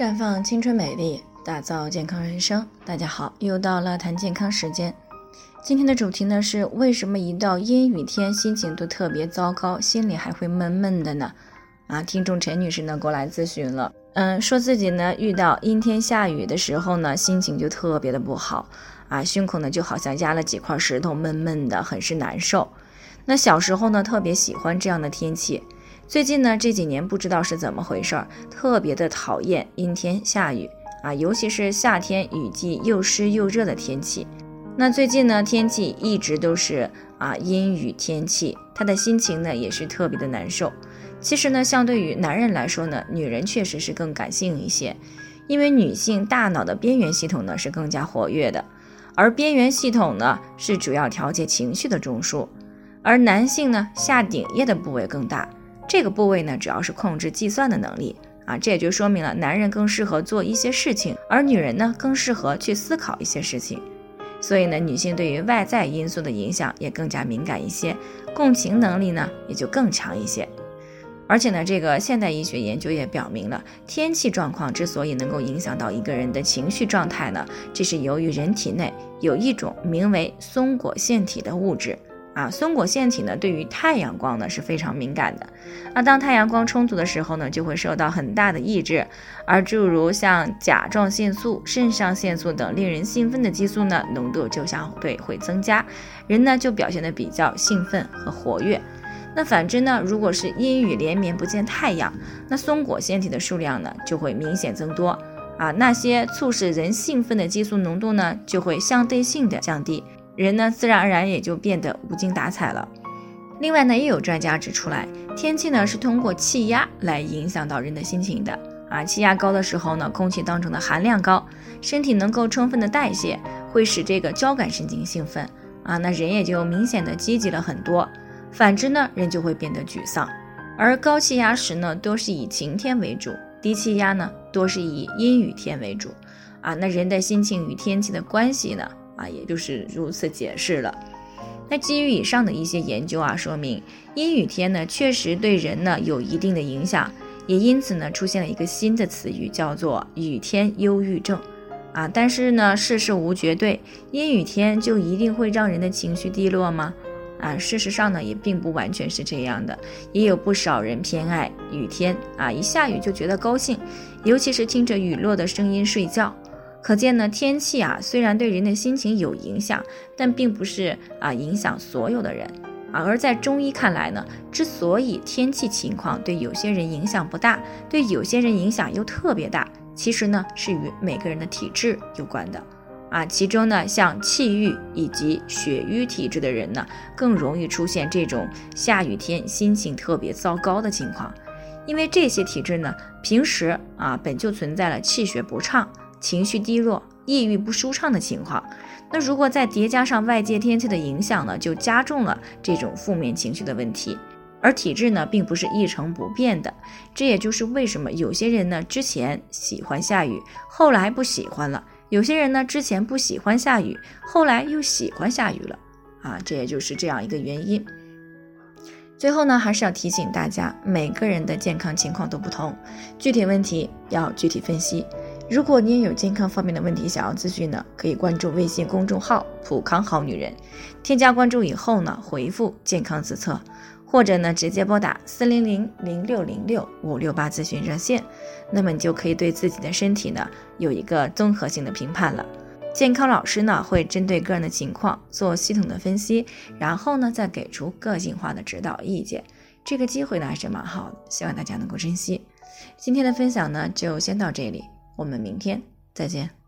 绽放青春美丽，打造健康人生。大家好，又到了谈健康时间。今天的主题呢是为什么一到阴雨天心情都特别糟糕，心里还会闷闷的呢？啊，听众陈女士呢过来咨询了，嗯，说自己呢遇到阴天下雨的时候呢，心情就特别的不好，啊，胸口呢就好像压了几块石头，闷闷的，很是难受。那小时候呢特别喜欢这样的天气。最近呢，这几年不知道是怎么回事儿，特别的讨厌阴天下雨啊，尤其是夏天雨季又湿又热的天气。那最近呢，天气一直都是啊阴雨天气，他的心情呢也是特别的难受。其实呢，相对于男人来说呢，女人确实是更感性一些，因为女性大脑的边缘系统呢是更加活跃的，而边缘系统呢是主要调节情绪的中枢，而男性呢下顶叶的部位更大。这个部位呢，主要是控制计算的能力啊，这也就说明了男人更适合做一些事情，而女人呢更适合去思考一些事情。所以呢，女性对于外在因素的影响也更加敏感一些，共情能力呢也就更强一些。而且呢，这个现代医学研究也表明了，天气状况之所以能够影响到一个人的情绪状态呢，这是由于人体内有一种名为松果腺体的物质。啊，松果腺体呢，对于太阳光呢是非常敏感的。那当太阳光充足的时候呢，就会受到很大的抑制，而诸如像甲状腺素、肾上腺素等令人兴奋的激素呢，浓度就相对会增加，人呢就表现的比较兴奋和活跃。那反之呢，如果是阴雨连绵不见太阳，那松果腺体的数量呢就会明显增多啊，那些促使人兴奋的激素浓度呢就会相对性的降低。人呢，自然而然也就变得无精打采了。另外呢，也有专家指出来，天气呢是通过气压来影响到人的心情的啊。气压高的时候呢，空气当中的含量高，身体能够充分的代谢，会使这个交感神经兴奋啊，那人也就明显的积极了很多。反之呢，人就会变得沮丧。而高气压时呢，多是以晴天为主；低气压呢，多是以阴雨天为主啊。那人的心情与天气的关系呢？啊，也就是如此解释了。那基于以上的一些研究啊，说明阴雨天呢确实对人呢有一定的影响，也因此呢出现了一个新的词语，叫做雨天忧郁症。啊，但是呢世事无绝对，阴雨天就一定会让人的情绪低落吗？啊，事实上呢也并不完全是这样的，也有不少人偏爱雨天啊，一下雨就觉得高兴，尤其是听着雨落的声音睡觉。可见呢，天气啊虽然对人的心情有影响，但并不是啊影响所有的人啊。而在中医看来呢，之所以天气情况对有些人影响不大，对有些人影响又特别大，其实呢是与每个人的体质有关的啊。其中呢，像气郁以及血瘀体质的人呢，更容易出现这种下雨天心情特别糟糕的情况，因为这些体质呢，平时啊本就存在了气血不畅。情绪低落、抑郁不舒畅的情况，那如果再叠加上外界天气的影响呢，就加重了这种负面情绪的问题。而体质呢，并不是一成不变的，这也就是为什么有些人呢之前喜欢下雨，后来不喜欢了；有些人呢之前不喜欢下雨，后来又喜欢下雨了。啊，这也就是这样一个原因。最后呢，还是要提醒大家，每个人的健康情况都不同，具体问题要具体分析。如果你也有健康方面的问题想要咨询呢，可以关注微信公众号“普康好女人”，添加关注以后呢，回复“健康自测”，或者呢直接拨打四零零零六零六五六八咨询热线，那么你就可以对自己的身体呢有一个综合性的评判了。健康老师呢会针对个人的情况做系统的分析，然后呢再给出个性化的指导意见。这个机会呢还是蛮好的，希望大家能够珍惜。今天的分享呢就先到这里。我们明天再见。